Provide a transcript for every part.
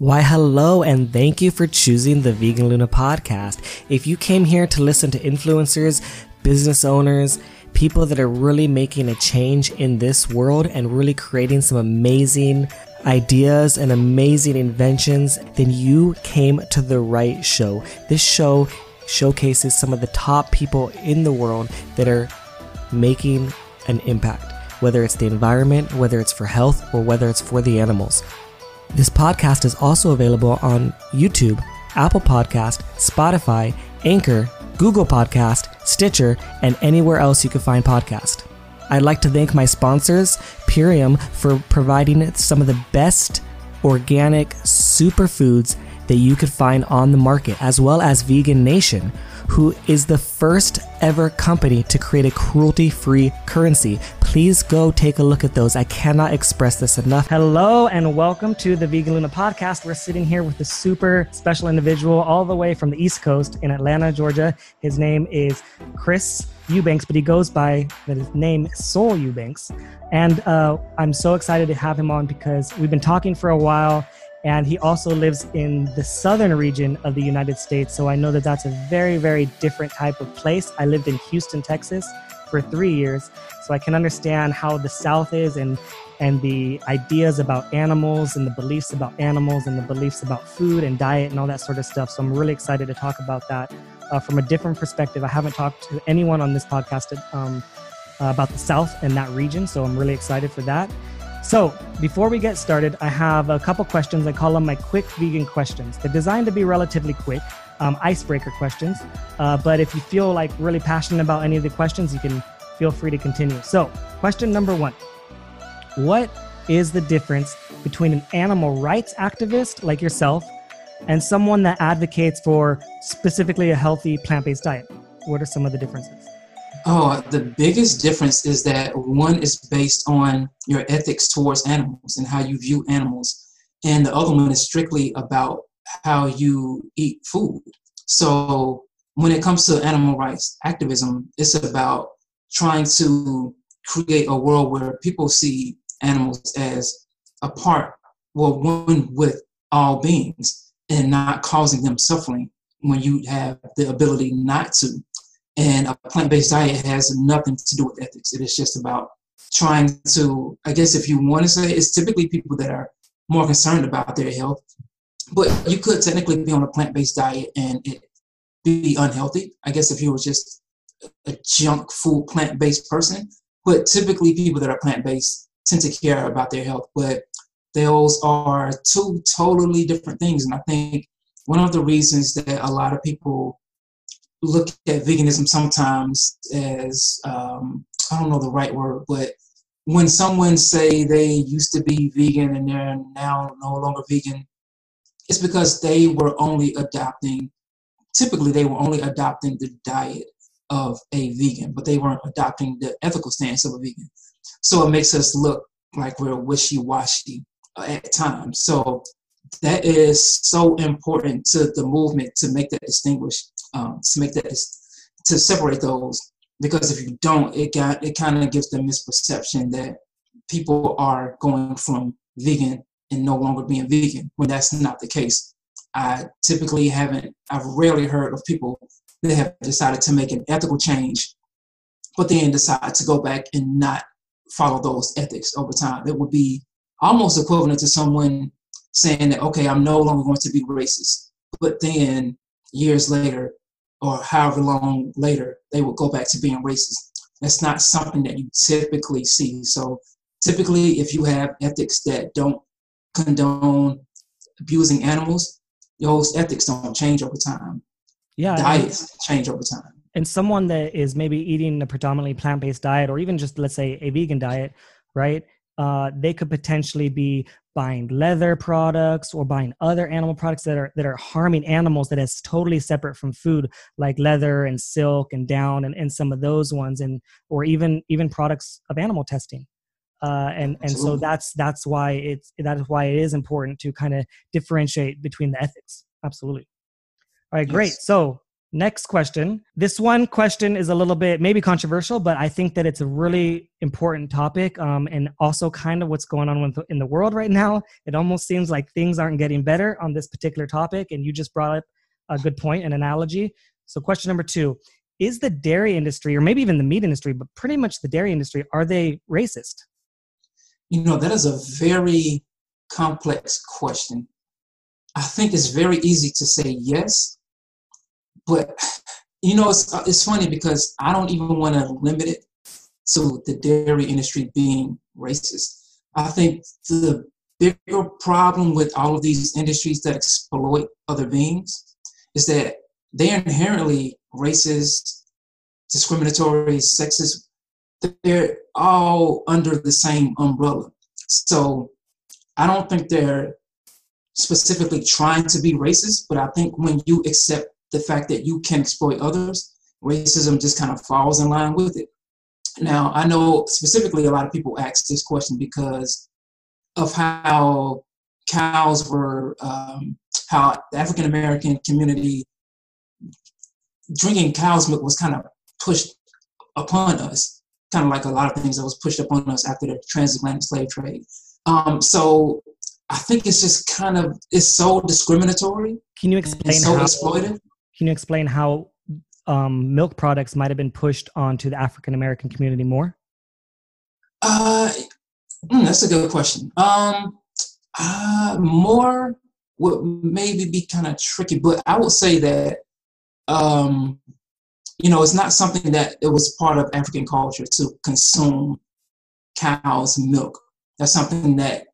Why, hello, and thank you for choosing the Vegan Luna podcast. If you came here to listen to influencers, business owners, people that are really making a change in this world and really creating some amazing ideas and amazing inventions, then you came to the right show. This show showcases some of the top people in the world that are making an impact, whether it's the environment, whether it's for health, or whether it's for the animals. This podcast is also available on YouTube, Apple Podcast, Spotify, Anchor, Google Podcast, Stitcher, and anywhere else you can find podcast. I'd like to thank my sponsors, Purium, for providing some of the best organic superfoods that you could find on the market, as well as Vegan Nation, who is the first ever company to create a cruelty free currency. Please go take a look at those. I cannot express this enough. Hello, and welcome to the Vegan Luna podcast. We're sitting here with a super special individual all the way from the East Coast in Atlanta, Georgia. His name is Chris Eubanks, but he goes by the name Soul Eubanks. And uh, I'm so excited to have him on because we've been talking for a while and he also lives in the southern region of the United States. So I know that that's a very, very different type of place. I lived in Houston, Texas for three years, so I can understand how the South is and and the ideas about animals and the beliefs about animals and the beliefs about food and diet and all that sort of stuff. So I'm really excited to talk about that uh, from a different perspective. I haven't talked to anyone on this podcast um, uh, about the South and that region, so I'm really excited for that. So, before we get started, I have a couple questions. I call them my quick vegan questions. They're designed to be relatively quick, um, icebreaker questions. Uh, but if you feel like really passionate about any of the questions, you can feel free to continue. So, question number one What is the difference between an animal rights activist like yourself and someone that advocates for specifically a healthy plant based diet? What are some of the differences? Oh, the biggest difference is that one is based on your ethics towards animals and how you view animals, and the other one is strictly about how you eat food. So, when it comes to animal rights activism, it's about trying to create a world where people see animals as a part, well, one with all beings and not causing them suffering when you have the ability not to. And a plant based diet has nothing to do with ethics. It is just about trying to, I guess, if you want to say, it's typically people that are more concerned about their health. But you could technically be on a plant based diet and it be unhealthy. I guess if you were just a junk food plant based person. But typically, people that are plant based tend to care about their health. But those are two totally different things. And I think one of the reasons that a lot of people look at veganism sometimes as um, I don't know the right word, but when someone say they used to be vegan and they're now no longer vegan, it's because they were only adopting. Typically, they were only adopting the diet of a vegan, but they weren't adopting the ethical stance of a vegan. So it makes us look like we're wishy-washy at times. So that is so important to the movement to make that distinguish um, to make that to separate those because if you don't, it got it kind of gives the misperception that people are going from vegan and no longer being vegan when that's not the case. I typically haven't, I've rarely heard of people that have decided to make an ethical change, but then decide to go back and not follow those ethics over time. It would be almost equivalent to someone saying that, okay, I'm no longer going to be racist, but then years later or however long later, they will go back to being racist. That's not something that you typically see. So typically, if you have ethics that don't condone abusing animals, those ethics don't change over time. Yeah, diets change over time. And someone that is maybe eating a predominantly plant-based diet, or even just let's say a vegan diet, right? Uh, they could potentially be buying leather products or buying other animal products that are that are harming animals that is totally separate from food like leather and silk and down and, and some of those ones and or even even products of animal testing uh, and and so that's that's why it's that is why it is important to kind of differentiate between the ethics absolutely all right great so Next question. This one question is a little bit maybe controversial, but I think that it's a really important topic um, and also kind of what's going on with, in the world right now. It almost seems like things aren't getting better on this particular topic, and you just brought up a good point, an analogy. So, question number two Is the dairy industry, or maybe even the meat industry, but pretty much the dairy industry, are they racist? You know, that is a very complex question. I think it's very easy to say yes but you know, it's uh, it's funny because I don't even want to limit it to the dairy industry being racist. I think the bigger problem with all of these industries that exploit other beings is that they're inherently racist, discriminatory, sexist. They're all under the same umbrella. So I don't think they're specifically trying to be racist, but I think when you accept the fact that you can exploit others, racism just kind of falls in line with it. Now, I know specifically a lot of people ask this question because of how cows were, um, how the African American community drinking cow's milk was kind of pushed upon us, kind of like a lot of things that was pushed upon us after the transatlantic slave trade. Um, so I think it's just kind of it's so discriminatory. Can you explain so how, exploitive? Can you explain how um, milk products might have been pushed onto the African American community more? Uh, mm, that's a good question. Um, uh, more would maybe be kind of tricky, but I would say that um, you know it's not something that it was part of African culture to consume cow's milk. That's something that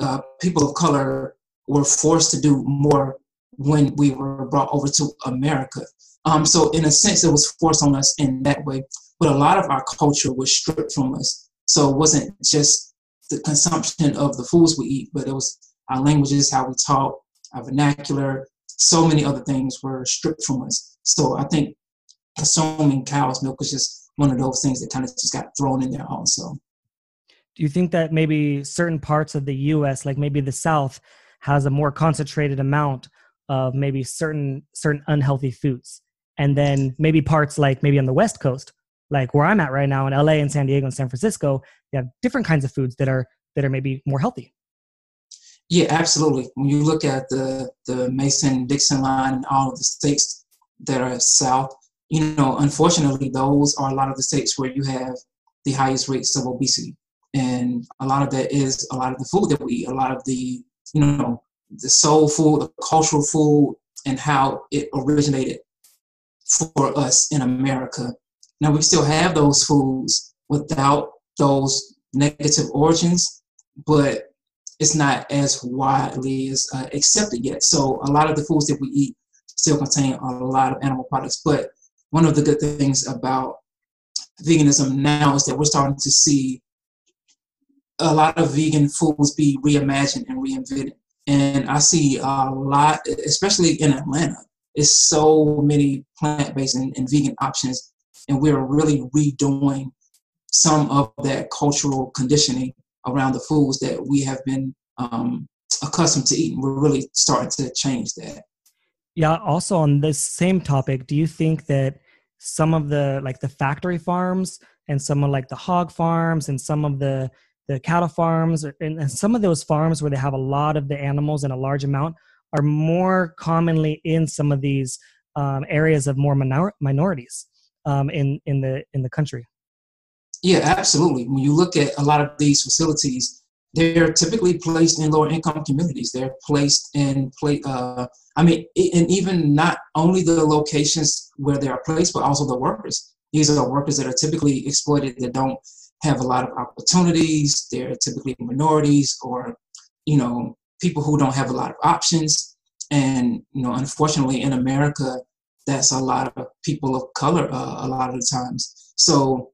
uh, people of color were forced to do more when we were brought over to America. Um, so in a sense, it was forced on us in that way. But a lot of our culture was stripped from us. So it wasn't just the consumption of the foods we eat, but it was our languages, how we talk, our vernacular, so many other things were stripped from us. So I think consuming cow's milk was just one of those things that kind of just got thrown in there also. Do you think that maybe certain parts of the US, like maybe the South, has a more concentrated amount of maybe certain certain unhealthy foods? And then maybe parts like maybe on the west coast like where i'm at right now in la and san diego and san francisco you have different kinds of foods that are that are maybe more healthy. Yeah absolutely. When you look at the the mason dixon line and all of the states that are south you know unfortunately those are a lot of the states where you have the highest rates of obesity and a lot of that is a lot of the food that we eat a lot of the you know the soul food, the cultural food, and how it originated for us in America. Now we still have those foods without those negative origins, but it's not as widely as uh, accepted yet. So a lot of the foods that we eat still contain a lot of animal products. But one of the good things about veganism now is that we're starting to see a lot of vegan foods be reimagined and reinvented and I see a lot, especially in Atlanta. It's so many plant-based and, and vegan options, and we're really redoing some of that cultural conditioning around the foods that we have been um, accustomed to eating. We're really starting to change that. Yeah. Also, on this same topic, do you think that some of the like the factory farms and some of like the hog farms and some of the the cattle farms and, and some of those farms where they have a lot of the animals in a large amount are more commonly in some of these um, areas of more minor- minorities um, in in the in the country. Yeah, absolutely. When you look at a lot of these facilities, they're typically placed in lower income communities. They're placed in. Uh, I mean, and even not only the locations where they are placed, but also the workers. These are workers that are typically exploited that don't have a lot of opportunities. They're typically minorities or, you know, people who don't have a lot of options. And, you know, unfortunately in America, that's a lot of people of color uh, a lot of the times. So,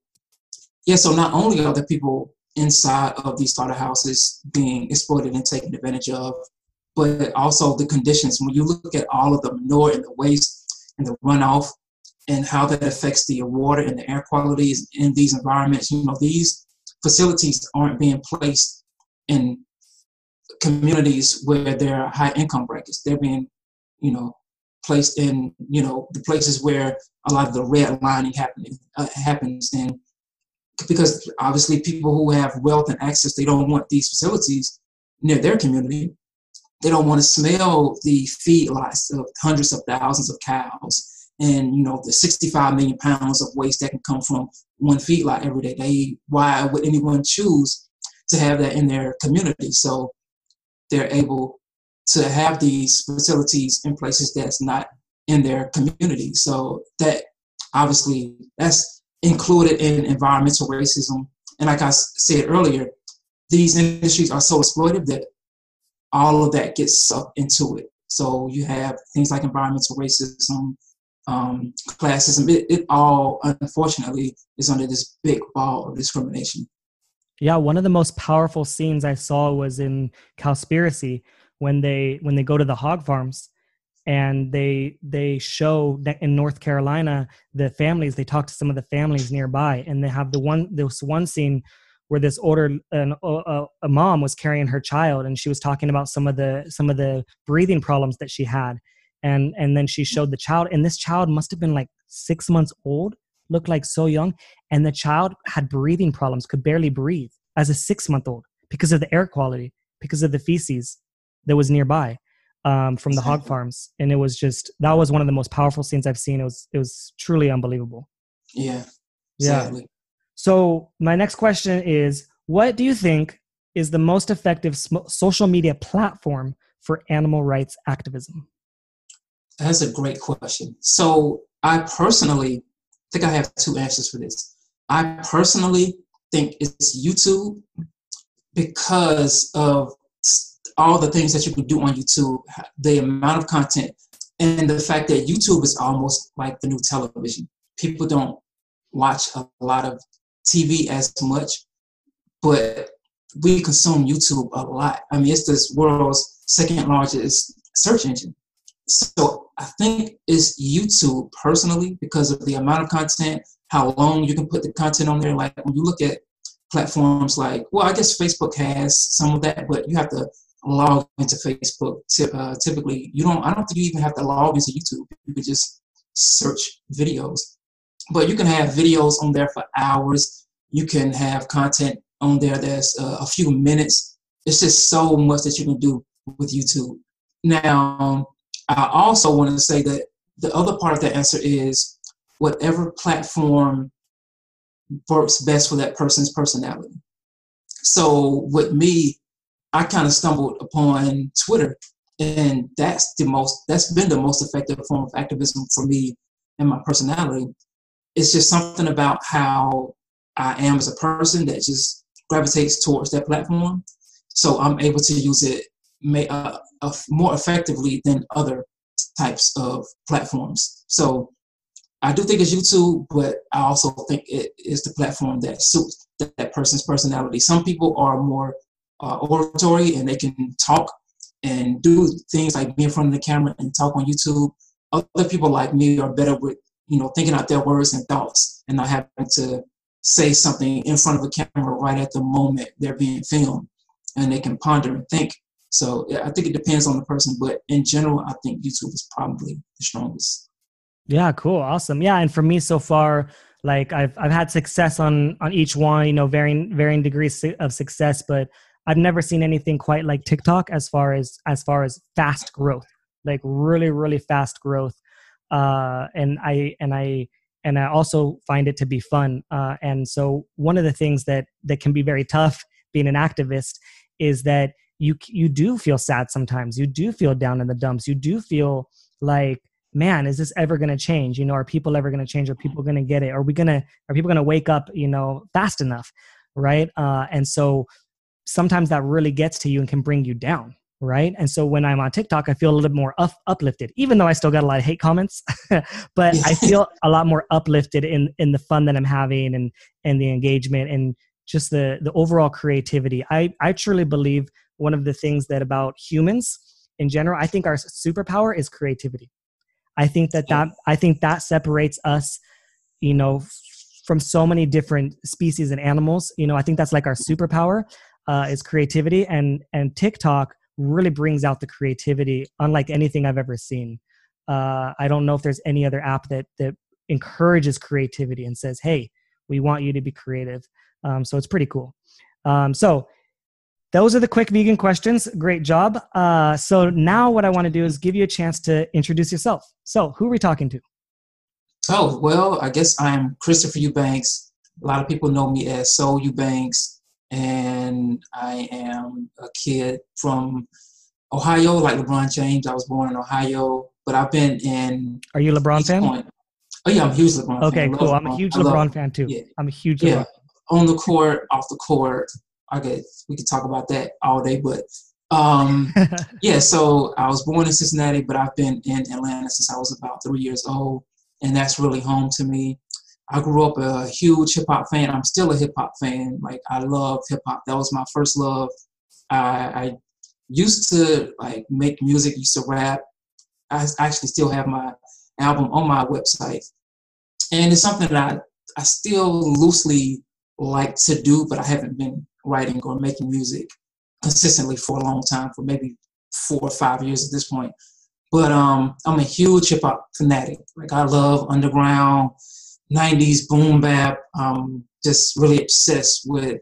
yeah, so not only are the people inside of these slaughterhouses being exploited and taken advantage of, but also the conditions. When you look at all of the manure and the waste and the runoff and how that affects the water and the air qualities in these environments. You know, these facilities aren't being placed in communities where there are high income brackets. They're being, you know, placed in you know the places where a lot of the redlining happening uh, happens and because obviously people who have wealth and access they don't want these facilities near their community. They don't want to smell the feedlots of hundreds of thousands of cows and you know the 65 million pounds of waste that can come from one feedlot every day. They why would anyone choose to have that in their community? So they're able to have these facilities in places that's not in their community. So that obviously that's included in environmental racism. And like I said earlier, these industries are so exploitive that all of that gets sucked into it. So you have things like environmental racism, um, classism. It, it all, unfortunately, is under this big ball of discrimination. Yeah, one of the most powerful scenes I saw was in Cowspiracy when they when they go to the hog farms and they they show that in North Carolina the families they talk to some of the families nearby and they have the one this one scene where this older an, a, a mom was carrying her child and she was talking about some of the some of the breathing problems that she had. And and then she showed the child and this child must have been like six months old looked like so young and the child had breathing problems could barely breathe as a six month old because of the air quality because of the feces that was nearby um, from the hog farms, and it was just that was one of the most powerful scenes I've seen. It was it was truly unbelievable. Yeah, yeah. So my next question is, what do you think is the most effective sm- social media platform for animal rights activism? That's a great question. So I personally think I have two answers for this. I personally think it's YouTube because of all the things that you can do on YouTube, the amount of content, and the fact that YouTube is almost like the new television. People don't watch a lot of TV as much, but we consume YouTube a lot. I mean, it's this world's second largest search engine. So I think it's YouTube personally because of the amount of content, how long you can put the content on there. Like when you look at platforms like, well, I guess Facebook has some of that, but you have to log into Facebook. Uh, typically, you don't. I don't think you even have to log into YouTube. You could just search videos, but you can have videos on there for hours. You can have content on there that's uh, a few minutes. It's just so much that you can do with YouTube. Now, I also want to say that the other part of the answer is whatever platform works best for that person's personality. So with me, I kind of stumbled upon Twitter, and that's the most that's been the most effective form of activism for me and my personality. It's just something about how I am as a person that just gravitates towards that platform. So I'm able to use it may, uh, uh, more effectively than other types of platforms. So I do think it's YouTube, but I also think it is the platform that suits that, that person's personality. Some people are more uh, oratory and they can talk and do things like be in front of the camera and talk on YouTube. Other people like me are better with, you know, thinking out their words and thoughts and not having to say something in front of a camera right at the moment they're being filmed and they can ponder and think. So I think it depends on the person, but in general, I think YouTube is probably the strongest. Yeah, cool. Awesome. Yeah. And for me so far, like I've, I've had success on, on each one, you know, varying, varying degrees of success, but I've never seen anything quite like TikTok as far as as far as fast growth, like really really fast growth. Uh, and I and I and I also find it to be fun. Uh, and so one of the things that that can be very tough being an activist is that you you do feel sad sometimes. You do feel down in the dumps. You do feel like man is this ever going to change you know are people ever going to change are people going to get it are we going to are people going to wake up you know fast enough right uh, and so sometimes that really gets to you and can bring you down right? And so when i'm on tiktok i feel a little bit more up, uplifted even though i still got a lot of hate comments but i feel a lot more uplifted in in the fun that i'm having and and the engagement and just the the overall creativity. I i truly believe one of the things that about humans in general i think our superpower is creativity. I think that that i think that separates us you know from so many different species and animals. You know i think that's like our superpower uh, is creativity, and and TikTok really brings out the creativity unlike anything I've ever seen. Uh, I don't know if there's any other app that that encourages creativity and says, "Hey, we want you to be creative." Um, so it's pretty cool. Um, so those are the quick vegan questions. Great job. Uh, so now what I want to do is give you a chance to introduce yourself. So who are we talking to? Oh well, I guess I'm Christopher Eubanks. A lot of people know me as Soul Eubanks, and I am a kid from Ohio, like LeBron James. I was born in Ohio, but I've been in. Are you a LeBron fan? Point. Oh yeah, I'm a huge LeBron. Okay, fan. cool. I'm a huge LeBron fan too. Yeah. I'm a huge. Yeah, on the court, off the court. I guess we could talk about that all day, but um, yeah. So I was born in Cincinnati, but I've been in Atlanta since I was about three years old, and that's really home to me. I grew up a huge hip hop fan. I'm still a hip hop fan. Like I love hip hop. That was my first love. I, I used to like make music, used to rap. I actually still have my album on my website. And it's something that I, I still loosely like to do, but I haven't been writing or making music consistently for a long time, for maybe four or five years at this point. But um, I'm a huge hip hop fanatic. Like I love underground, 90s boom bap. Um, just really obsessed with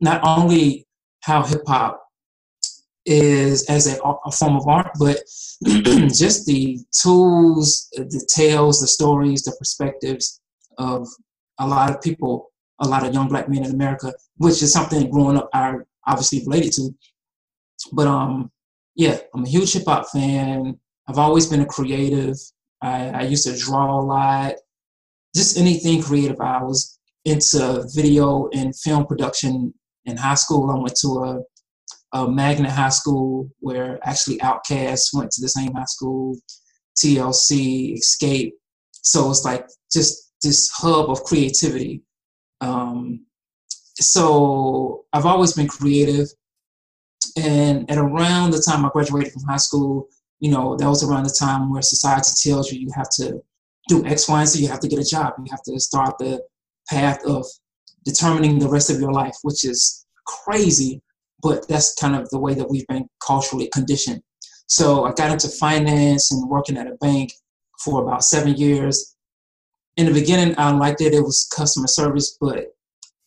not only how hip hop is as a, a, form of art, but just the tools, the tales, the stories, the perspectives of a lot of people, a lot of young black men in America, which is something growing up I obviously related to. But um, yeah, I'm a huge hip hop fan. I've always been a creative. I, I used to draw a lot, just anything creative. I was into video and film production in high school. I went to a uh, Magnet High School, where actually Outkast went to the same high school, TLC, Xscape. So it's like just this hub of creativity. Um, so I've always been creative. And at around the time I graduated from high school, you know, that was around the time where society tells you you have to do X, Y, and Z, you have to get a job, you have to start the path of determining the rest of your life, which is crazy but that's kind of the way that we've been culturally conditioned. So I got into finance and working at a bank for about seven years. In the beginning, I liked it. It was customer service, but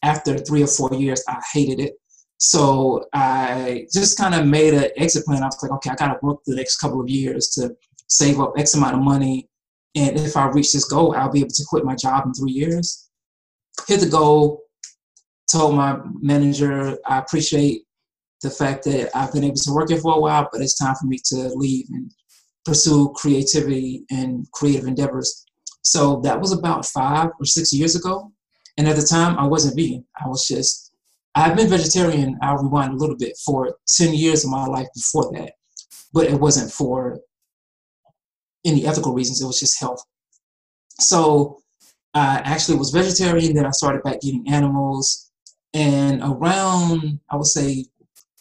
after three or four years, I hated it. So I just kind of made an exit plan. I was like, okay, I got to work the next couple of years to save up X amount of money. And if I reach this goal, I'll be able to quit my job in three years. Hit the goal, told my manager, I appreciate the fact that I've been able to work here for a while, but it's time for me to leave and pursue creativity and creative endeavors. So that was about five or six years ago. And at the time, I wasn't vegan. I was just, I've been vegetarian, I'll rewind a little bit, for 10 years of my life before that. But it wasn't for any ethical reasons, it was just health. So I actually was vegetarian, then I started back eating animals. And around, I would say,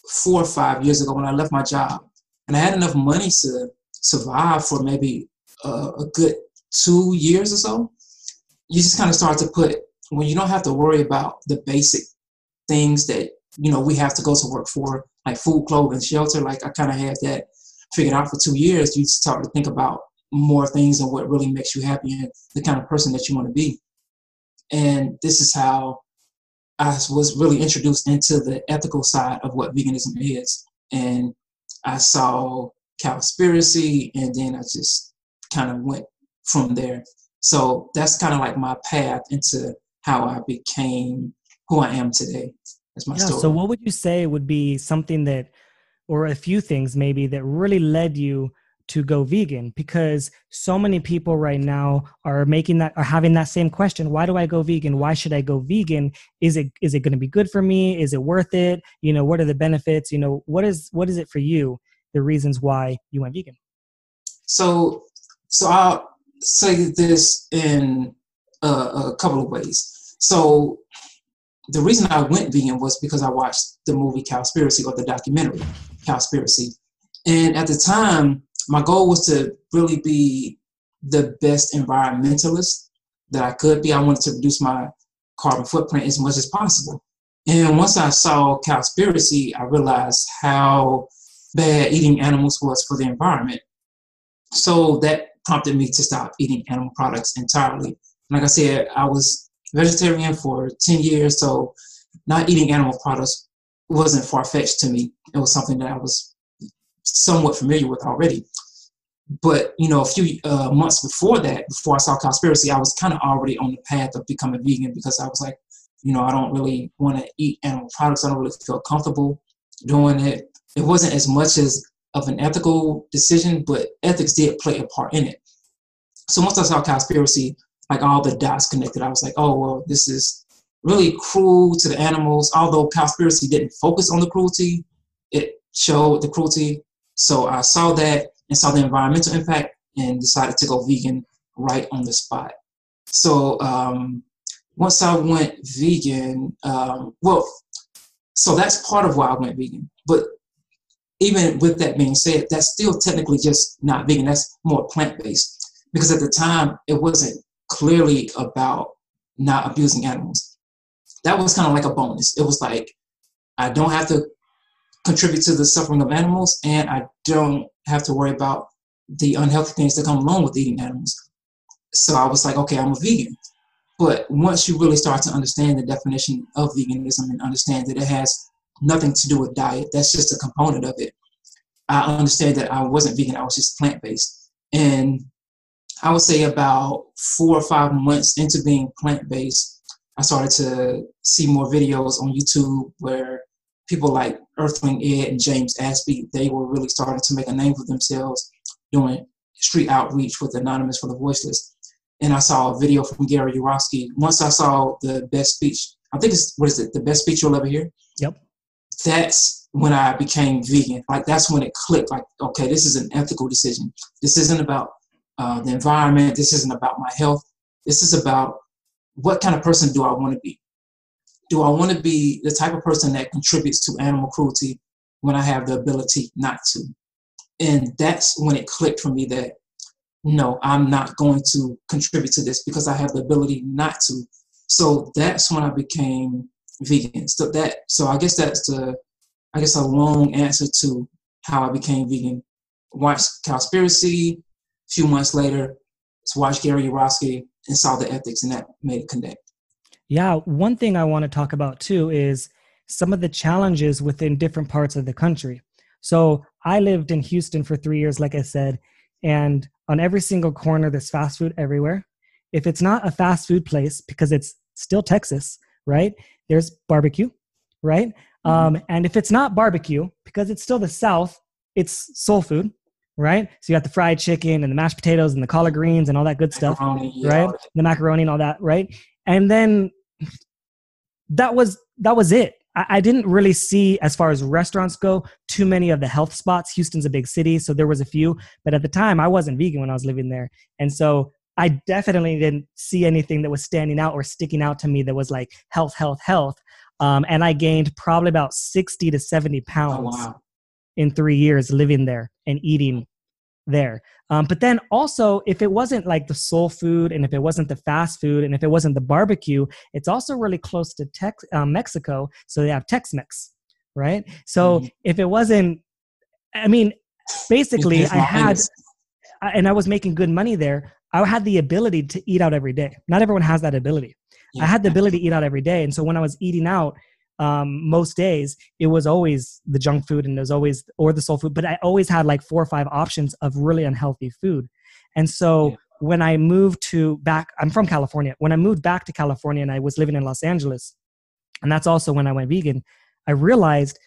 four or five years ago when I left my job, and I had enough money to survive for maybe a, a good two years or so. You just kind of start to put when you don't have to worry about the basic things that you know we have to go to work for, like food, clothing, shelter. Like I kind of had that figured out for two years. You start to think about more things and what really makes you happy and the kind of person that you want to be. And this is how I was really introduced into the ethical side of what veganism is. And I saw Cowspiracy, and then I just kind of went from there. So that's kind of like my path into how I became who I am today. That's my yeah, story. So, what would you say would be something that, or a few things maybe, that really led you to go vegan because so many people right now are making that are having that same question why do i go vegan? Why should i go vegan? Is it is it going to be good for me? Is it worth it? You know what are the benefits? You know what is what is it for you? The reasons why you went vegan. So so i'll say this in a, a couple of ways. So the reason i went vegan was because i watched the movie cowspiracy or the documentary cowspiracy. And at the time my goal was to really be the best environmentalist that I could be. I wanted to reduce my carbon footprint as much as possible. And once I saw Cowspiracy, I realized how bad eating animals was for the environment. so that prompted me to stop eating animal products entirely. Like I said, I was vegetarian for 10 years, so not eating animal products wasn't far fetched to me. It was something that I was somewhat familiar with already. But you know, a few uh, months before that, before I saw Cowspiracy, I was kind of already on the path of becoming vegan because I was like, you know, I don't really want to eat animal products. I don't really feel comfortable doing it. It wasn't as much as of an ethical decision, but ethics did play a part in it. So once I saw Cowspiracy, like all the dots connected, I was like, oh well, this is really cruel to the animals. Although Cowspiracy didn't focus on the cruelty, it showed the cruelty. So I saw that and saw the environmental impact and decided to go vegan right on the spot. So um, once I went vegan, um, well, so that's part of why I went vegan. But even with that being said, that's still technically just not vegan. That's more plant based because at the time it wasn't clearly about not abusing animals. That was kind of like a bonus. It was like I don't have to contribute to the suffering of animals, and I don't have to worry about the unhealthy things that come along with eating animals. So I was like, okay, I'm a vegan. But once you really start to understand the definition of veganism and understand that it has nothing to do with diet, that's just a component of it. I understand that I wasn't vegan, I was just plant based. And I would say about four or five months into being plant based, I started to see more videos on YouTube where people like Earthling Ed and James Aspey, they were really starting to make a name for themselves doing street outreach with Anonymous for the Voiceless. And I saw a video from Gary Yourofsky. Once I saw the best speech, I think it's, what is it, the best speech you'll ever hear? Yep. That's when I became vegan. Like, that's when it clicked. Like, okay, this is an ethical decision. This isn't about uh, the environment. This isn't about my health. This is about what kind of person do I want to be? Do I want to be the type of person that contributes to animal cruelty when I have the ability not to? And that's when it clicked for me that no, I'm not going to contribute to this because I have the ability not to. So that's when I became vegan. So that so I guess that's the I guess a long answer to how I became vegan. Watched Cowspiracy, a few months later, watched Gary Yourofsky and saw the ethics and that made it connect. Yeah, one thing I want to talk about too is some of the challenges within different parts of the country. So I lived in Houston for three years, like I said, and on every single corner, there's fast food everywhere. If it's not a fast food place, because it's still Texas, right? There's barbecue, right? Mm-hmm. Um, and if it's not barbecue, because it's still the South, it's soul food, right? So you got the fried chicken and the mashed potatoes and the collard greens and all that good stuff, macaroni, right? Yeah. The macaroni and all that, right? And then that was that was it. I, I didn't really see, as far as restaurants go, too many of the health spots. Houston's a big city, so there was a few. But at the time, I wasn't vegan when I was living there, and so I definitely didn't see anything that was standing out or sticking out to me that was like health, health, health. Um, and I gained probably about sixty to seventy pounds oh, wow. in three years living there and eating there. Um, but then also, if it wasn't like the soul food, and if it wasn't the fast food, and if it wasn't the barbecue, it's also really close to Tex- uh, Mexico, so they have Tex-Mex, right? So mm-hmm. if it wasn't, I mean, basically, I had, and I was making good money there. I had the ability to eat out every day. Not everyone has that ability. Yeah. I had the ability to eat out every day, and so when I was eating out, um, most days it was always the junk food and it was always or the soul food but i always had like four or five options of really unhealthy food. And so yeah. when i moved to back i'm from california. When i moved back to california and i was living in los angeles and that's also when i went vegan i realized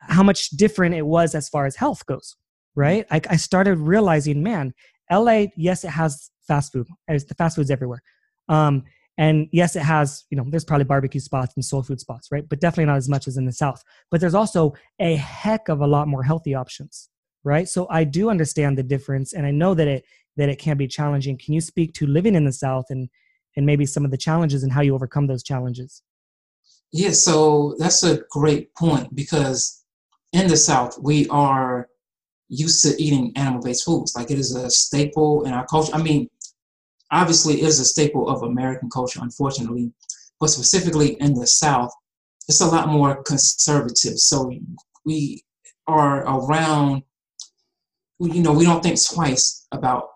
how much different it was as far as health goes right? I, I started realizing man la yes it has fast food. The fast food's everywhere. Um, and yes, it has, you know, there's probably barbecue spots and soul food spots, right? But definitely not as much as in the South. But there's also a heck of a lot more healthy options, right? So I do understand the difference and I know that it that it can be challenging. Can you speak to living in the South and and maybe some of the challenges and how you overcome those challenges? Yeah, so that's a great point because in the South we are used to eating animal-based foods. Like it is a staple in our culture. I mean, obviously is a staple of American culture, unfortunately, but specifically in the South, it's a lot more conservative. So we are around you know, we don't think twice about.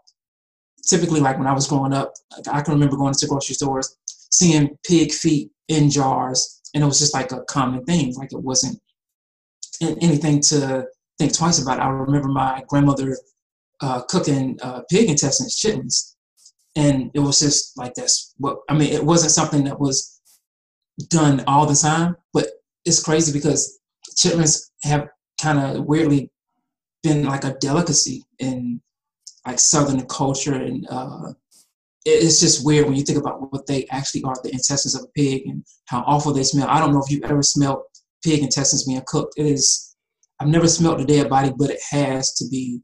Typically, like when I was growing up, I can remember going to grocery stores, seeing pig feet in jars, and it was just like a common thing. Like it wasn't anything to think twice about. I remember my grandmother uh, cooking uh, pig intestines, chitlins, and it was just like this. What I mean, it wasn't something that was done all the time, but it's crazy because chitlins have kind of weirdly been like a delicacy in like southern culture and uh, it's just weird when you think about what they actually are the intestines of a pig and how awful they smell i don't know if you've ever smelled pig intestines being cooked it is i've never smelled a dead body but it has to be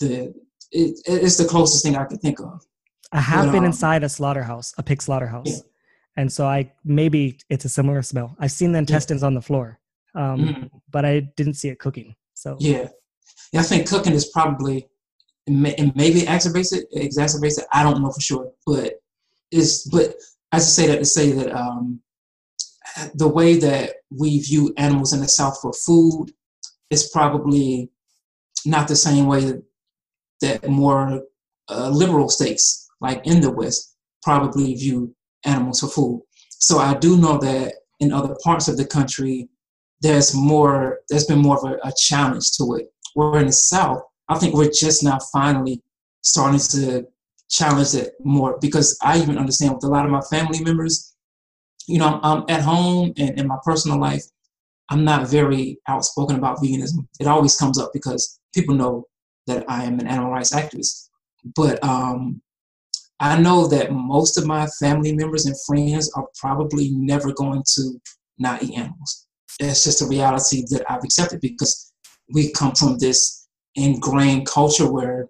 the it, it's the closest thing i can think of i have but, been um, inside a slaughterhouse a pig slaughterhouse yeah. and so i maybe it's a similar smell i've seen the intestines yeah. on the floor um, mm-hmm. but i didn't see it cooking so yeah yeah i think cooking is probably and maybe it exacerbates it, it exacerbates it. I don't know for sure, but it's but I just say that to say that um, the way that we view animals in the South for food is probably not the same way that, more uh, liberal states, like in the West, probably view animals for food. So I do know that in other parts of the country, there's more. There's been more of a, a challenge to it. Where in the South, I think we're just now finally starting to challenge it more because I even understand with a lot of my family members, you know, I'm, at home and in my personal life, I'm not very outspoken about veganism. It always comes up because people know that I am an animal rights activist. But um, I know that most of my family members and friends are probably never going to not eat animals. It's just a reality that I've accepted because we come from this ingrained culture where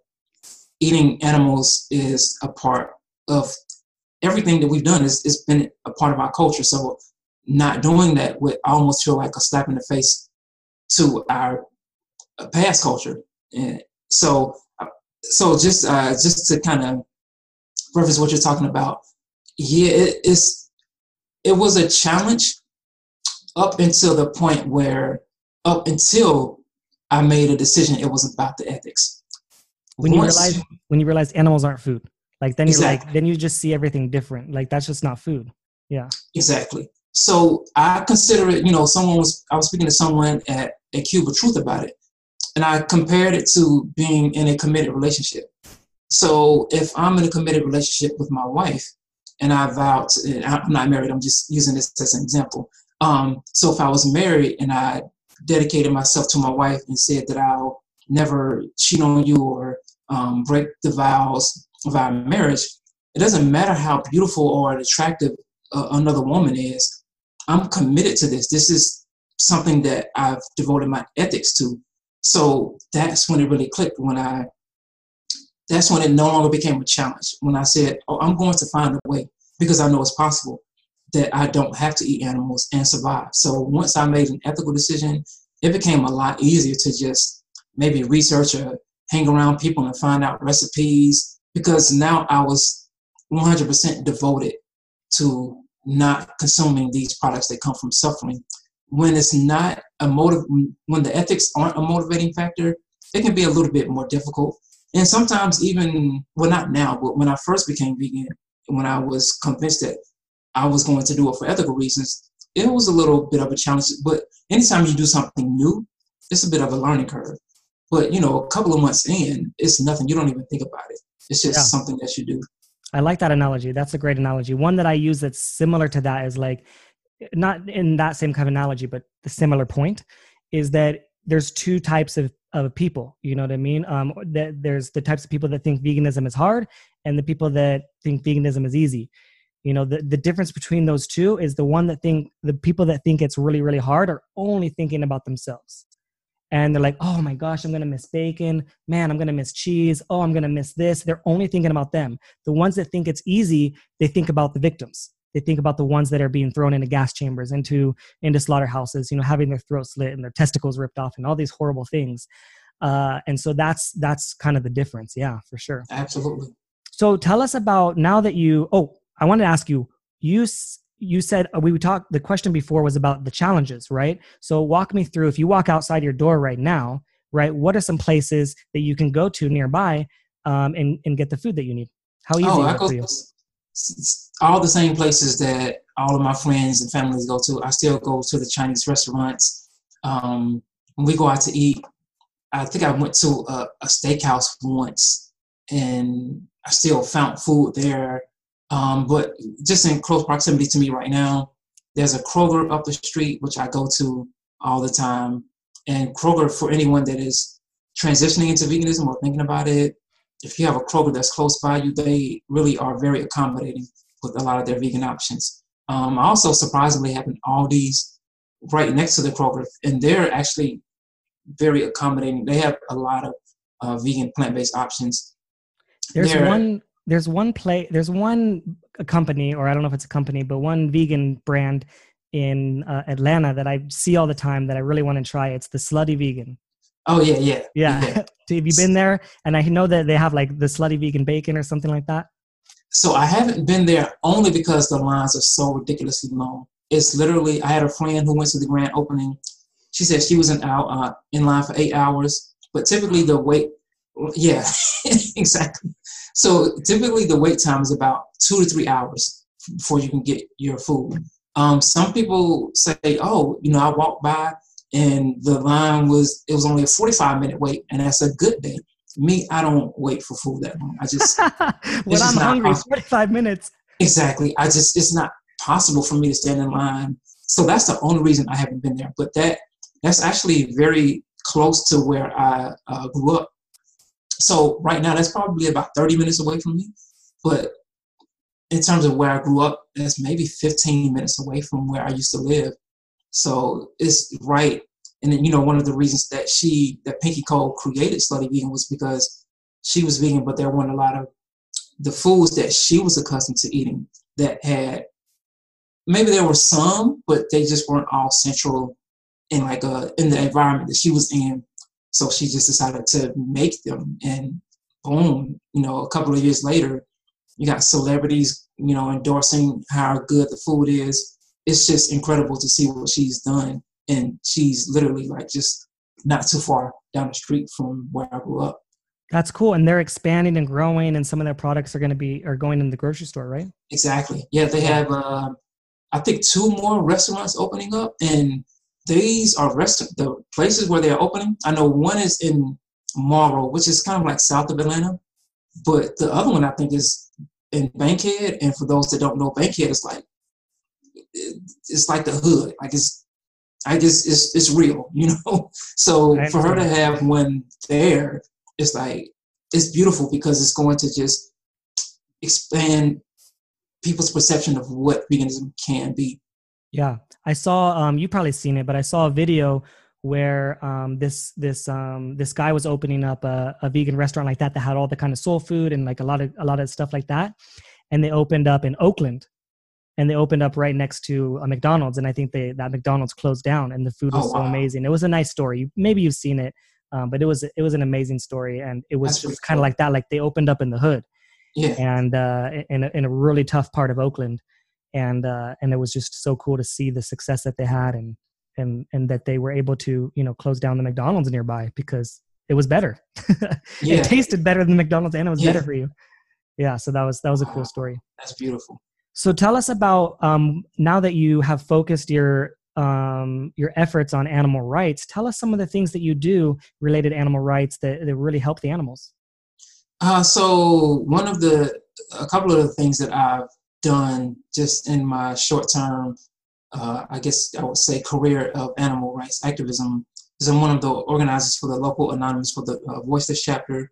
eating animals is a part of everything that we've done. It's, it's been a part of our culture. So not doing that would almost feel like a slap in the face to our past culture. And so, so just uh, just to kind of reference what you're talking about, yeah, it, it's it was a challenge up until the point where up until I made a decision. It was about the ethics. When Once, you realize when you realize animals aren't food, like then you're like then you just see everything different. Like that's just not food. Yeah. Exactly. So I consider it. You know, someone was I was speaking to someone at a Cube of Truth about it, and I compared it to being in a committed relationship. So if I'm in a committed relationship with my wife, and I vowed, to, I'm not married. I'm just using this as an example. Um, so if I was married and I dedicated myself to my wife and said that I'll never cheat on you or um, break the vows of our marriage, it doesn't matter how beautiful or attractive uh, another woman is. I'm committed to this. This is something that I've devoted my ethics to. So that's when it really clicked. When I, that's when it no longer became a challenge. When I said, "Oh, I'm going to find a way," because I know it's possible that I don't have to eat animals and survive. So once I made an ethical decision, it became a lot easier to just maybe research or hang around people and find out recipes because now I was 100% devoted to not consuming these products that come from suffering. When it's not a motive, when the ethics aren't a motivating factor, it can be a little bit more difficult. And sometimes even, well, not now, but when I first became vegan, when I was convinced that I was going to do it for ethical reasons, it was a little bit of a challenge. But anytime you do something new, it's a bit of a learning curve. But you know, a couple of months in, it's nothing. You don't even think about it. It's just yeah. something that you do. I like that analogy. That's a great analogy. One that I use that's similar to that is like, not in that same kind of analogy, but the similar point is that there's two types of, of people. You know what I mean? Um, that there's the types of people that think veganism is hard, and the people that think veganism is easy. You know the, the difference between those two is the one that think the people that think it's really really hard are only thinking about themselves. And they're like oh my gosh i'm gonna miss bacon. Man i'm gonna miss cheese. Oh i'm gonna miss this. They're only thinking about them. The ones that think it's easy they think about the victims they think about the ones that are being thrown into gas chambers into into slaughterhouses you know having their throats slit and their testicles ripped off and all these horrible things uh, and so that's that's kind of the difference yeah for sure absolutely so tell us about now that you oh I wanted to ask you, you you said uh, we talked the question before was about the challenges, right? So walk me through if you walk outside your door right now, right? What are some places that you can go to nearby um, and, and get the food that you need? How easy oh, is it for you? All the same places that all of my friends and families go to. I still go to the Chinese restaurants. Um, when we go out to eat, I think I went to a, a steakhouse once and I still found food there. Um, but just in close proximity to me right now, there's a Kroger up the street, which I go to all the time. And Kroger, for anyone that is transitioning into veganism or thinking about it, if you have a Kroger that's close by you, they really are very accommodating with a lot of their vegan options. Um, I also surprisingly have an Aldi's right next to the Kroger, and they're actually very accommodating. They have a lot of uh, vegan plant-based options. There's they're, one. There's one play. There's one company, or I don't know if it's a company, but one vegan brand in uh, Atlanta that I see all the time that I really want to try. It's the Slutty Vegan. Oh yeah, yeah, yeah. yeah. have you been there? And I know that they have like the Slutty Vegan bacon or something like that. So I haven't been there only because the lines are so ridiculously long. It's literally I had a friend who went to the grand opening. She said she was in out uh, in line for eight hours, but typically the wait, yeah, exactly. So typically the wait time is about two to three hours before you can get your food. Um, some people say, oh, you know, I walked by and the line was it was only a 45 minute wait, and that's a good day. Me, I don't wait for food that long. I just when I'm hungry, possible. 45 minutes. Exactly. I just it's not possible for me to stand in line. So that's the only reason I haven't been there. But that that's actually very close to where I uh, grew up. So right now, that's probably about 30 minutes away from me. But in terms of where I grew up, that's maybe 15 minutes away from where I used to live. So it's right and then, you know, one of the reasons that she, that Pinky Cole created Slutty Vegan was because she was vegan, but there weren't a lot of the foods that she was accustomed to eating that had, maybe there were some, but they just weren't all central in like a, uh, in the environment that she was in. So she just decided to make them and boom, you know, a couple of years later, you got celebrities, you know, endorsing how good the food is. It's just incredible to see what she's done and she's literally like just not too far down the street from where I grew up. That's cool, and they're expanding and growing, and some of their products are going to be are going in the grocery store, right? Exactly. Yeah, they have. Uh, I think two more restaurants opening up, and these are restaurant the places where they're opening. I know one is in Morrow, which is kind of like south of Atlanta, but the other one I think is in Bankhead. And for those that don't know, Bankhead is like it's like the hood. Like it's I just it's it's real, you know. So for her to have one there, it's like it's beautiful because it's going to just expand people's perception of what veganism can be. Yeah, I saw. Um, you probably seen it, but I saw a video where um, this this um, this guy was opening up a, a vegan restaurant like that that had all the kind of soul food and like a lot of a lot of stuff like that, and they opened up in Oakland, and they opened up right next to a McDonald's, and I think they that McDonald's closed down, and the food was oh, so amazing. It was a nice story. Maybe you've seen it, um, but it was it was an amazing story, and it was just kind of like that. Like they opened up in the hood, yeah, and uh, in a, in a really tough part of Oakland, and uh, and it was just so cool to see the success that they had, and and and that they were able to you know close down the McDonald's nearby because it was better. yeah. It tasted better than McDonald's, and it was yeah. better for you. Yeah, so that was that was a cool story. That's beautiful. So tell us about um, now that you have focused your um, your efforts on animal rights. Tell us some of the things that you do related to animal rights that, that really help the animals. Uh, so one of the a couple of the things that I've done just in my short term, uh, I guess I would say career of animal rights activism is I'm one of the organizers for the local anonymous for the uh, Voiceless chapter.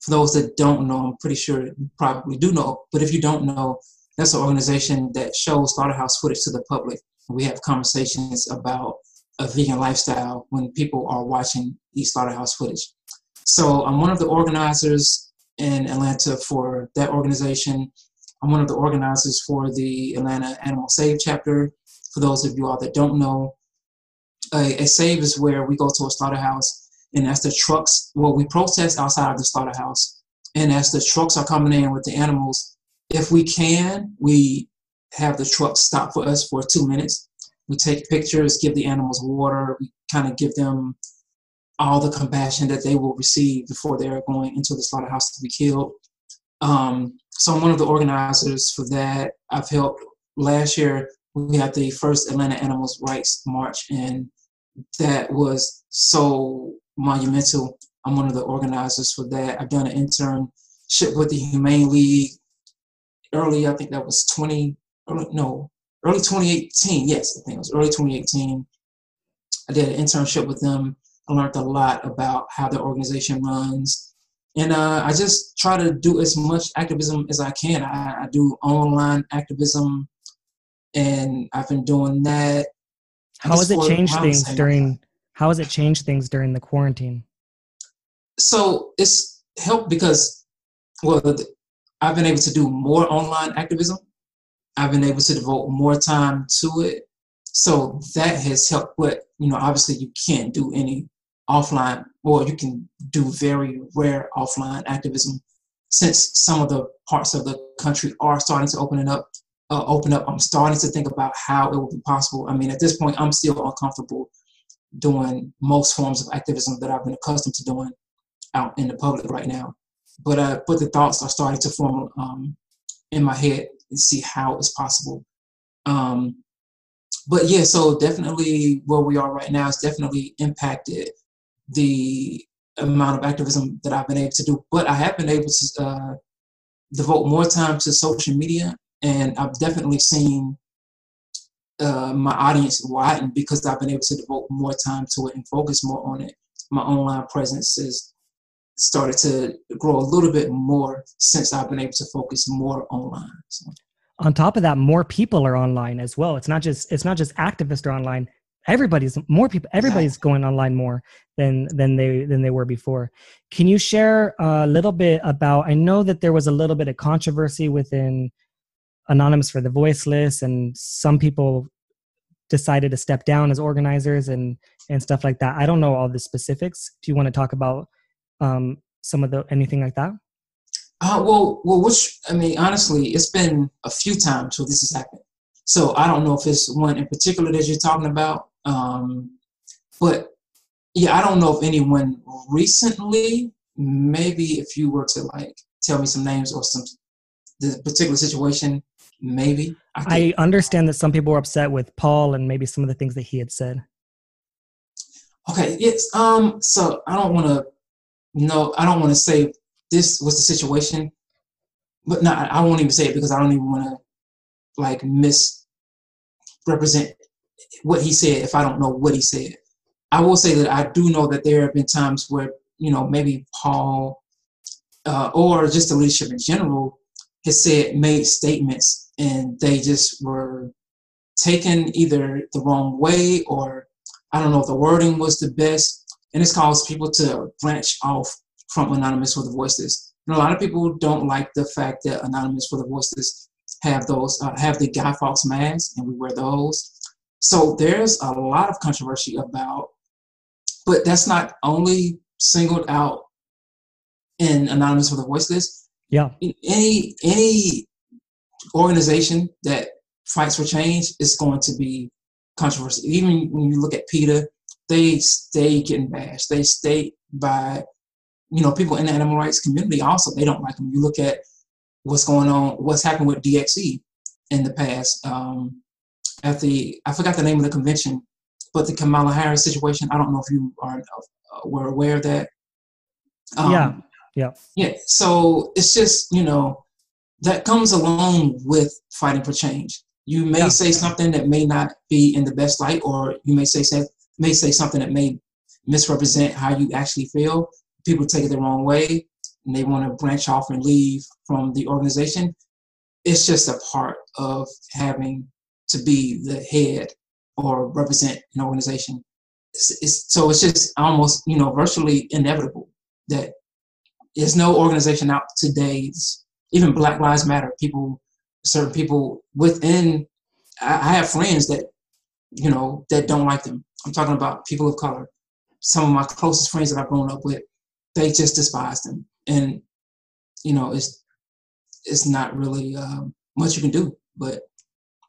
For those that don't know, I'm pretty sure you probably do know, but if you don't know, that's an organization that shows slaughterhouse footage to the public. We have conversations about a vegan lifestyle when people are watching these slaughterhouse footage. So I'm one of the organizers in Atlanta for that organization. I'm one of the organizers for the Atlanta Animal Save chapter. For those of you all that don't know, a, a save is where we go to a slaughterhouse and as the trucks, well, we protest outside of the slaughterhouse. And as the trucks are coming in with the animals, if we can, we have the truck stop for us for two minutes. We take pictures, give the animals water, we kind of give them all the compassion that they will receive before they're going into the slaughterhouse to be killed. Um, so I'm one of the organizers for that. I've helped last year. We had the first Atlanta Animals Rights March, and that was so monumental. I'm one of the organizers for that. I've done an internship with the Humane League early. I think that was 20. Early, no, early 2018. Yes, I think it was early 2018. I did an internship with them. I learned a lot about how the organization runs. And uh, I just try to do as much activism as I can. I, I do online activism, and I've been doing that. How has it changed things during? How has it changed things during the quarantine? So it's helped because, well, I've been able to do more online activism. I've been able to devote more time to it. So that has helped. But, you know, obviously you can't do any offline, or you can do very rare offline activism since some of the parts of the country are starting to open up. Uh, open up. I'm starting to think about how it will be possible. I mean, at this point, I'm still uncomfortable doing most forms of activism that I've been accustomed to doing out in the public right now. But uh, but the thoughts are starting to form um, in my head and see how it's possible. Um, but yeah, so definitely where we are right now has definitely impacted the amount of activism that I've been able to do. But I have been able to uh, devote more time to social media, and I've definitely seen uh, my audience widen because I've been able to devote more time to it and focus more on it. My online presence has started to grow a little bit more since I've been able to focus more online. So. On top of that more people are online as well. It's not just it's not just activists are online. Everybody's more people everybody's going online more than than they than they were before. Can you share a little bit about i know that there was a little bit of controversy within anonymous for the voiceless and some people decided to step down as organizers and and stuff like that. I don't know all the specifics. Do you want to talk about um some of the anything like that uh, well, well, which I mean, honestly, it's been a few times where this has happened. So I don't know if it's one in particular that you're talking about, um, but yeah, I don't know if anyone recently. Maybe if you were to like tell me some names or some the particular situation, maybe. I, I understand that some people were upset with Paul and maybe some of the things that he had said. Okay, yes. Um. So I don't want to. No, I don't want to say this was the situation. But not, I won't even say it because I don't even want to like misrepresent what he said if I don't know what he said. I will say that I do know that there have been times where, you know, maybe Paul uh, or just the leadership in general has said, made statements and they just were taken either the wrong way or I don't know if the wording was the best. And it's caused people to branch off from Anonymous for the Voiceless. And a lot of people don't like the fact that Anonymous for the Voiceless have those uh, have the Guy Fawkes masks, and we wear those. So there's a lot of controversy about, but that's not only singled out in Anonymous for the Voiceless. Yeah. Any any organization that fights for change is going to be controversy. Even when you look at PETA, they stay getting bashed. They stay by you know, people in the animal rights community also they don't like them. You look at what's going on, what's happened with DXE in the past. Um, at the I forgot the name of the convention, but the Kamala Harris situation. I don't know if you are uh, were aware of that. Um, yeah, yeah, yeah. So it's just you know that comes along with fighting for change. You may yeah. say something that may not be in the best light, or you may say, say may say something that may misrepresent how you actually feel people take it the wrong way and they want to branch off and leave from the organization. It's just a part of having to be the head or represent an organization. It's, it's, so it's just almost, you know, virtually inevitable that there's no organization out today, even Black Lives Matter, people, certain people within, I, I have friends that, you know, that don't like them. I'm talking about people of color. Some of my closest friends that I've grown up with, they just despise them, and you know it's it's not really um, much you can do. But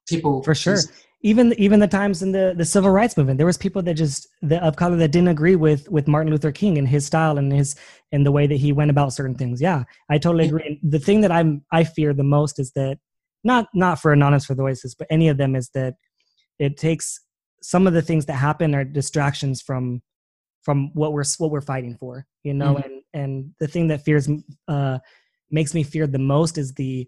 people for sure. even even the times in the the civil rights movement there was people that just the, of color that didn't agree with with martin luther king and his style and his and the way that he went about certain things yeah i totally agree the thing that i'm i fear the most is that not not for anonymous for the voices but any of them is that it takes some of the things that happen are distractions from from what we're what we're fighting for you know mm-hmm. and and the thing that fears uh makes me fear the most is the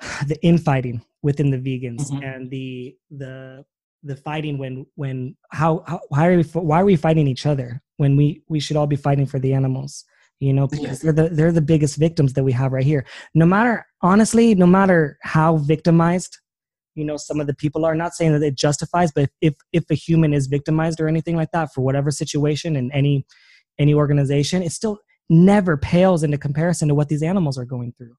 the infighting within the vegans mm-hmm. and the the the fighting when when how, how why are we why are we fighting each other when we we should all be fighting for the animals you know because they're the they're the biggest victims that we have right here no matter honestly no matter how victimized you know some of the people are. Not saying that it justifies but if if a human is victimized or anything like that for whatever situation in any any organization it still never pales into comparison to what these animals are going through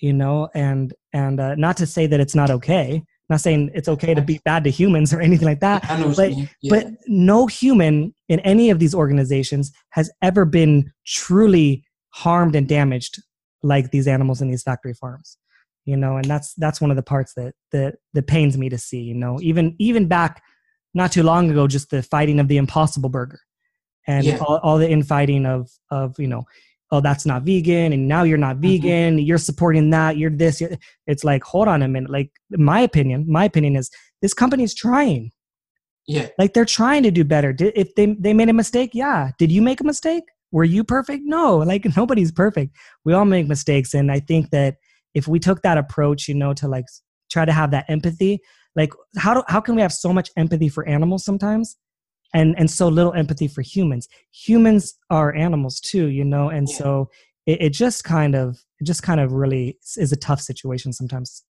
you know? And and uh, not to say that it's not okay not saying it's okay to be bad to humans or anything like that but yeah. but no human in any of these organizations has ever been truly harmed and damaged like these animals in these factory farms you know and that's that's one of the parts that that that pains me to see you know even even back not too long ago just the fighting of the impossible burger and yeah. all, all the infighting of of you know oh that's not vegan and now you're not mm-hmm. vegan mm-hmm. you're supporting that you're this you're, it's like hold on a minute like my opinion my opinion is this company is trying yeah like they're trying to do better did, if they they made a mistake yeah did you make a mistake were you perfect no like nobody's perfect we all make mistakes and i think that if we took that approach you know to like try to have that empathy like how do, how can we have so much empathy for animals sometimes and and so little empathy for humans humans are animals too you know and yeah. so it, it just kind of it just kind of really is a tough situation sometimes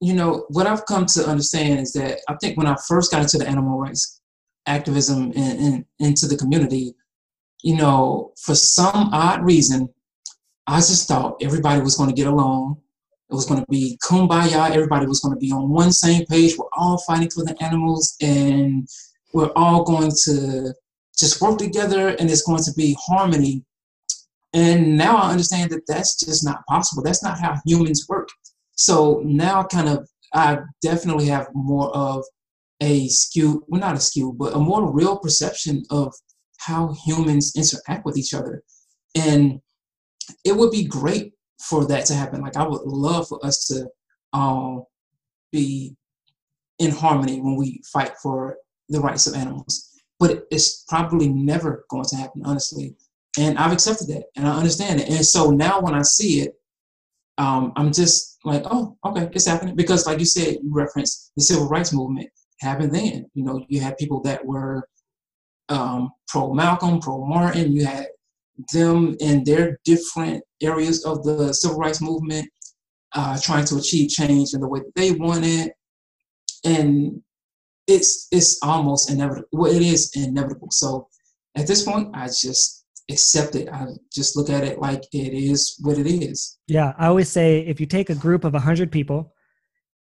you know what i've come to understand is that i think when i first got into the animal rights activism and, and into the community you know for some odd reason i just thought everybody was going to get along it was going to be kumbaya everybody was going to be on one same page we're all fighting for the animals and we're all going to just work together and it's going to be harmony. And now I understand that that's just not possible. That's not how humans work. So now, I kind of, I definitely have more of a skew, well, not a skew, but a more real perception of how humans interact with each other. And it would be great for that to happen. Like, I would love for us to um, be in harmony when we fight for the rights of animals. But it's probably never going to happen, honestly. And I've accepted that and I understand it. And so now when I see it, um, I'm just like, oh, okay, it's happening. Because like you said, you referenced the civil rights movement happened then. You know, you had people that were um, pro Malcolm, pro Martin, you had them in their different areas of the civil rights movement uh, trying to achieve change in the way that they wanted. And it's it's almost inevitable. Well, it is inevitable. So at this point, I just accept it. I just look at it like it is what it is. Yeah, I always say if you take a group of hundred people,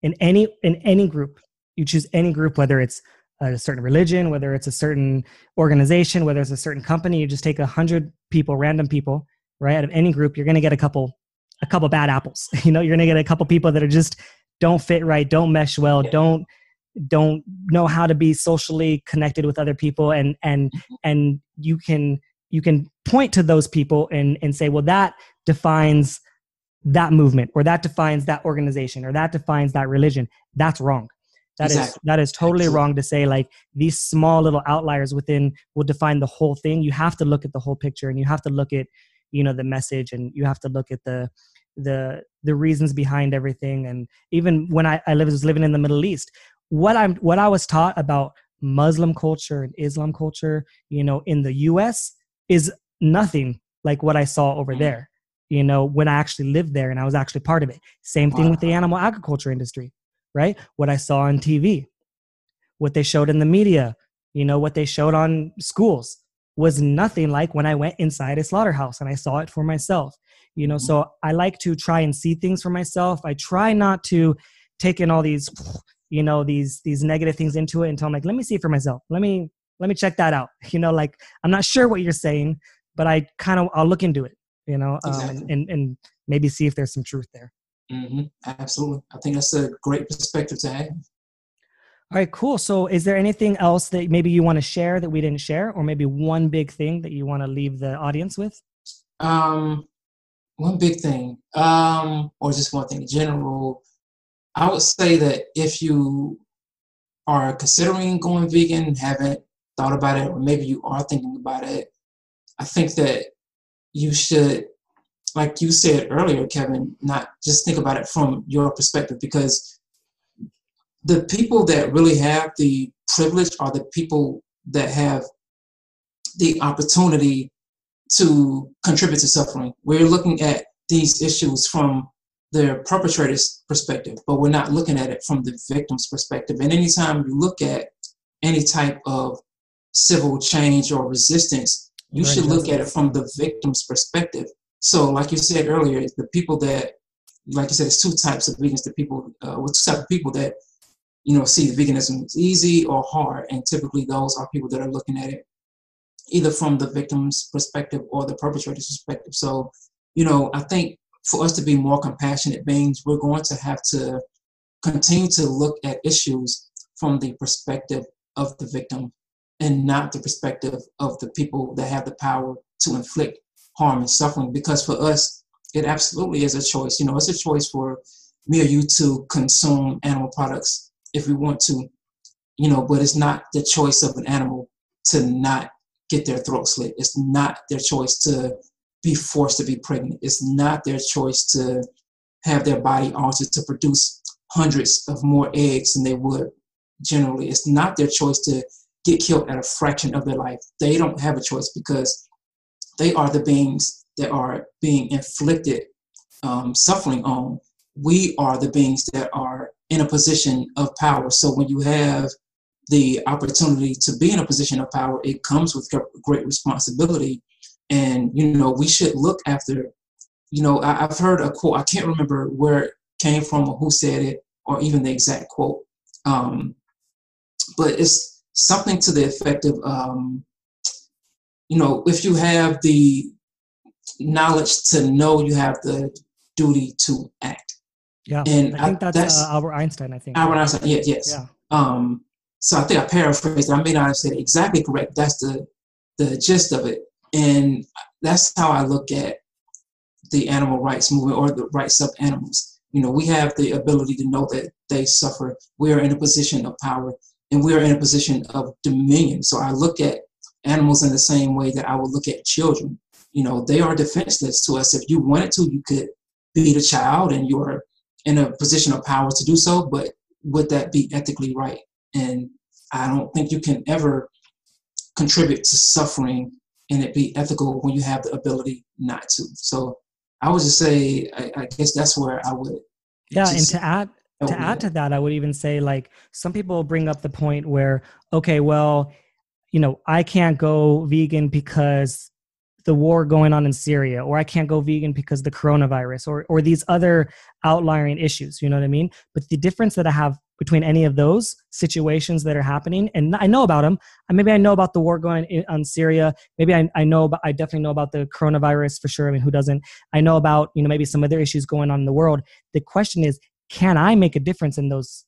in any in any group, you choose any group, whether it's a certain religion, whether it's a certain organization, whether it's a certain company, you just take a hundred people, random people, right? Out of any group, you're gonna get a couple a couple bad apples. You know, you're gonna get a couple people that are just don't fit right, don't mesh well, yeah. don't don't know how to be socially connected with other people and and mm-hmm. and you can you can point to those people and and say well that defines that movement or that defines that organization or that defines that religion that's wrong That exactly. is that is totally wrong to say like these small little outliers within will define the whole thing you have to look at the whole picture and you have to look at you know the message and you have to look at the the the reasons behind everything and even when i, I was living in the middle east what I'm what I was taught about Muslim culture and Islam culture, you know, in the US is nothing like what I saw over mm. there. You know, when I actually lived there and I was actually part of it. Same thing wow. with the animal agriculture industry, right? What I saw on TV, what they showed in the media, you know, what they showed on schools was nothing like when I went inside a slaughterhouse and I saw it for myself. You know, mm. so I like to try and see things for myself. I try not to take in all these you know these these negative things into it until i'm like let me see for myself let me let me check that out you know like i'm not sure what you're saying but i kind of i'll look into it you know um, exactly. and, and, and maybe see if there's some truth there mm-hmm. absolutely i think that's a great perspective to have All right, cool. So, is there anything else that maybe you want to share that we didn't share, or maybe one big thing that you want to leave the audience with? Um, one big thing, um, or just one thing in general. I would say that if you are considering going vegan, haven't thought about it, or maybe you are thinking about it, I think that you should, like you said earlier, Kevin, not just think about it from your perspective because the people that really have the privilege are the people that have the opportunity to contribute to suffering. We're looking at these issues from the perpetrator's perspective, but we're not looking at it from the victim's perspective. And anytime you look at any type of civil change or resistance, you should look at it from the victim's perspective. So, like you said earlier, the people that, like you said, it's two types of vegans. The people, uh, with two types of people that, you know, see veganism as easy or hard, and typically those are people that are looking at it either from the victim's perspective or the perpetrator's perspective. So, you know, I think for us to be more compassionate beings, we're going to have to continue to look at issues from the perspective of the victim and not the perspective of the people that have the power to inflict harm and suffering. Because for us, it absolutely is a choice. You know, it's a choice for me or you to consume animal products if we want to, you know, but it's not the choice of an animal to not get their throat slit. It's not their choice to be forced to be pregnant. It's not their choice to have their body altered to produce hundreds of more eggs than they would generally. It's not their choice to get killed at a fraction of their life. They don't have a choice because they are the beings that are being inflicted um, suffering on. We are the beings that are in a position of power. So when you have the opportunity to be in a position of power, it comes with great responsibility. And, you know, we should look after, you know, I, have heard a quote, I can't remember where it came from or who said it, or even the exact quote. Um, but it's something to the effect of, um, you know, if you have the knowledge to know you have the duty to act. Yeah, and I think I, that's, that's uh, Albert Einstein. I think Albert Einstein. Yeah, yes. Yeah. Um, so I think I paraphrased. I may not have said it exactly correct. That's the the gist of it, and that's how I look at the animal rights movement or the rights of animals. You know, we have the ability to know that they suffer. We are in a position of power, and we are in a position of dominion. So I look at animals in the same way that I would look at children. You know, they are defenseless to us. If you wanted to, you could beat a child, and you're in a position of power to do so. But would that be ethically right? And I don't think you can ever contribute to suffering and it be ethical when you have the ability not to. So I would just say, I, I guess that's where I would. Yeah, and to add to add to that, I would even say like some people bring up the point where okay, well, you know, I can't go vegan because the war going on in Syria, or I can't go vegan because the coronavirus, or or these other outlying issues. You know what I mean? But the difference that I have between any of those situations that are happening and i know about them maybe i know about the war going on in syria maybe I, I know but i definitely know about the coronavirus for sure i mean who doesn't i know about you know maybe some other issues going on in the world the question is can i make a difference in those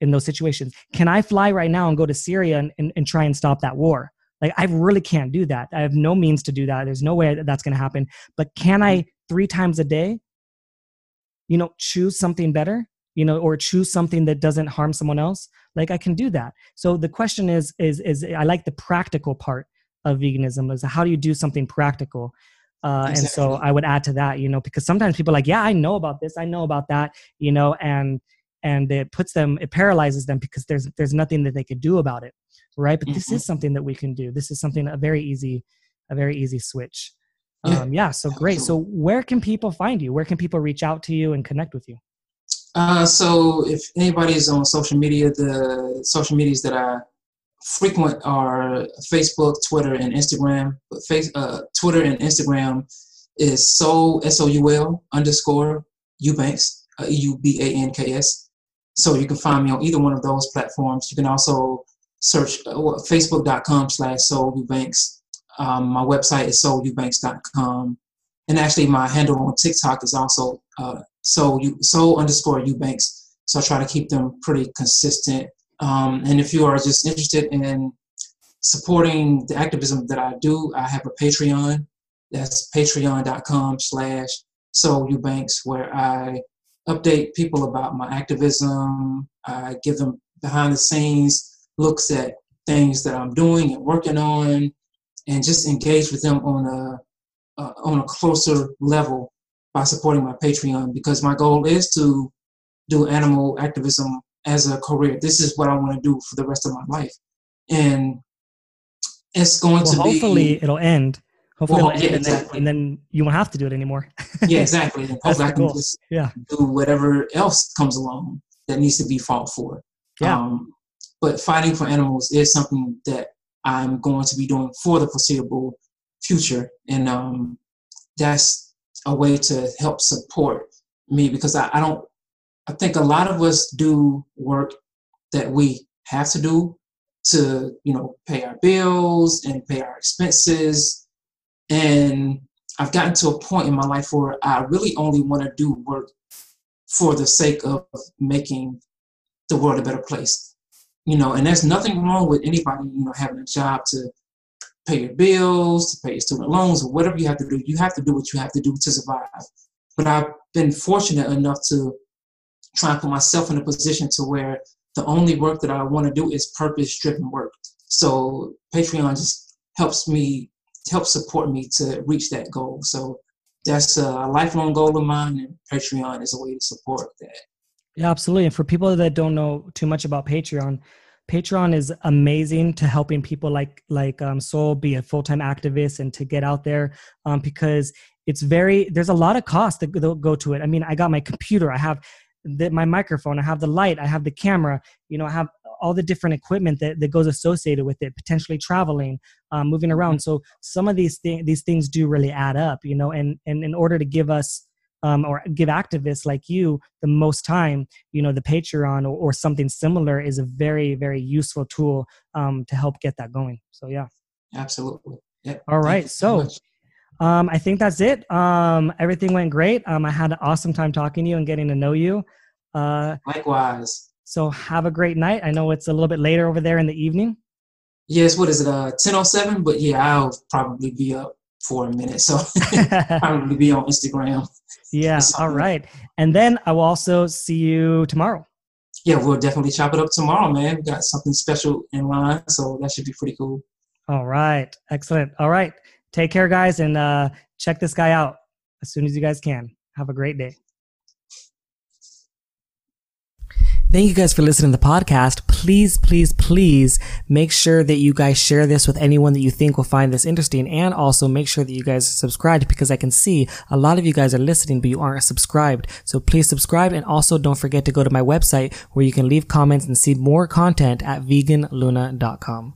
in those situations. Can i fly right now and go to syria and, and, and try and stop that war? Like i really can't do that. I have no means to do that. There's no way that that's going to happen. But can i three times a day you know choose something better you know or choose something that doesn't harm someone else? Like i can do that. So the question is is is i like the practical part of veganism is how do you do something practical? Uh, exactly. and so i would add to that you know because sometimes people are like yeah i know about this. I know about that you know and and it puts them it paralyzes them because there's there's nothing that they could do about it right? But mm-hmm. this is something that we can do. This is something a very easy a very easy switch. Yeah, um, yeah so great. So where can people find you? Where can people reach out to you and connect with you? Uh, so if anybody is on social media, the social medias that I frequent are Facebook, Twitter, and Instagram. But face, uh, Twitter and Instagram is soul s o u l underscore Eubanks uh, e u b a n k s. So you can find me on either one of those platforms. You can also search uh, facebook.com slash soul Eubanks. Um, my website is souleubanks.com. And actually, my handle on TikTok is also uh, so you soul underscore Eubanks. So I try to keep them pretty consistent. Um, and if you are just interested in supporting the activism that I do, I have a Patreon. That's patreon.com slash Soul Eubanks, where I update people about my activism. I give them behind the scenes looks at things that I'm doing and working on, and just engage with them on a uh, on a closer level by supporting my Patreon. Because my goal is to do animal activism as a career. This is what I want to do for the rest of my life, and it's going well, to hopefully be. Hopefully, it'll end. Hopefully, well, yeah, end exactly. and, then, and then you won't have to do it anymore. yeah, exactly. And hopefully, I can just yeah. do whatever else comes along that needs to be fought for. Yeah. Um, but fighting for animals is something that I'm going to be doing for the foreseeable future, and um, that's a way to help support me because I, I don't. I think a lot of us do work that we have to do to, you know, pay our bills and pay our expenses, and I've gotten to a point in my life where I really only want to do work for the sake of making the world a better place. You know, and there's nothing wrong with anybody, you know, having a job to pay your bills, to pay your student loans, or whatever you have to do. You have to do what you have to do to survive. But I've been fortunate enough to try and put myself in a position to where the only work that I want to do is purpose driven work. So Patreon just helps me, helps support me to reach that goal. So that's a lifelong goal of mine, and Patreon is a way to support that. Yeah, absolutely. And for people that don't know too much about Patreon, Patreon is amazing to helping people like like um, Soul be a full time activist and to get out there um, because it's very there's a lot of costs that go to it. I mean, I got my computer, I have the, my microphone, I have the light, I have the camera, you know, I have all the different equipment that, that goes associated with it, potentially traveling, um, moving around. So some of these things these things do really add up, you know, and and in order to give us um, or give activists like you the most time, you know, the Patreon or, or something similar is a very, very useful tool um, to help get that going. So, yeah. Absolutely. Yep. All right. So, um, I think that's it. Um, everything went great. Um, I had an awesome time talking to you and getting to know you. Uh, Likewise. So, have a great night. I know it's a little bit later over there in the evening. Yes. What is it? Uh, 10.07? But yeah, I'll probably be up for a minute. So, probably be on Instagram. Yeah. All right. And then I will also see you tomorrow. Yeah, we'll definitely chop it up tomorrow, man. We got something special in line, so that should be pretty cool. All right. Excellent. All right. Take care, guys, and uh, check this guy out as soon as you guys can. Have a great day. Thank you guys for listening to the podcast. Please, please, please make sure that you guys share this with anyone that you think will find this interesting. And also make sure that you guys subscribe because I can see a lot of you guys are listening, but you aren't subscribed. So please subscribe. And also don't forget to go to my website where you can leave comments and see more content at veganluna.com.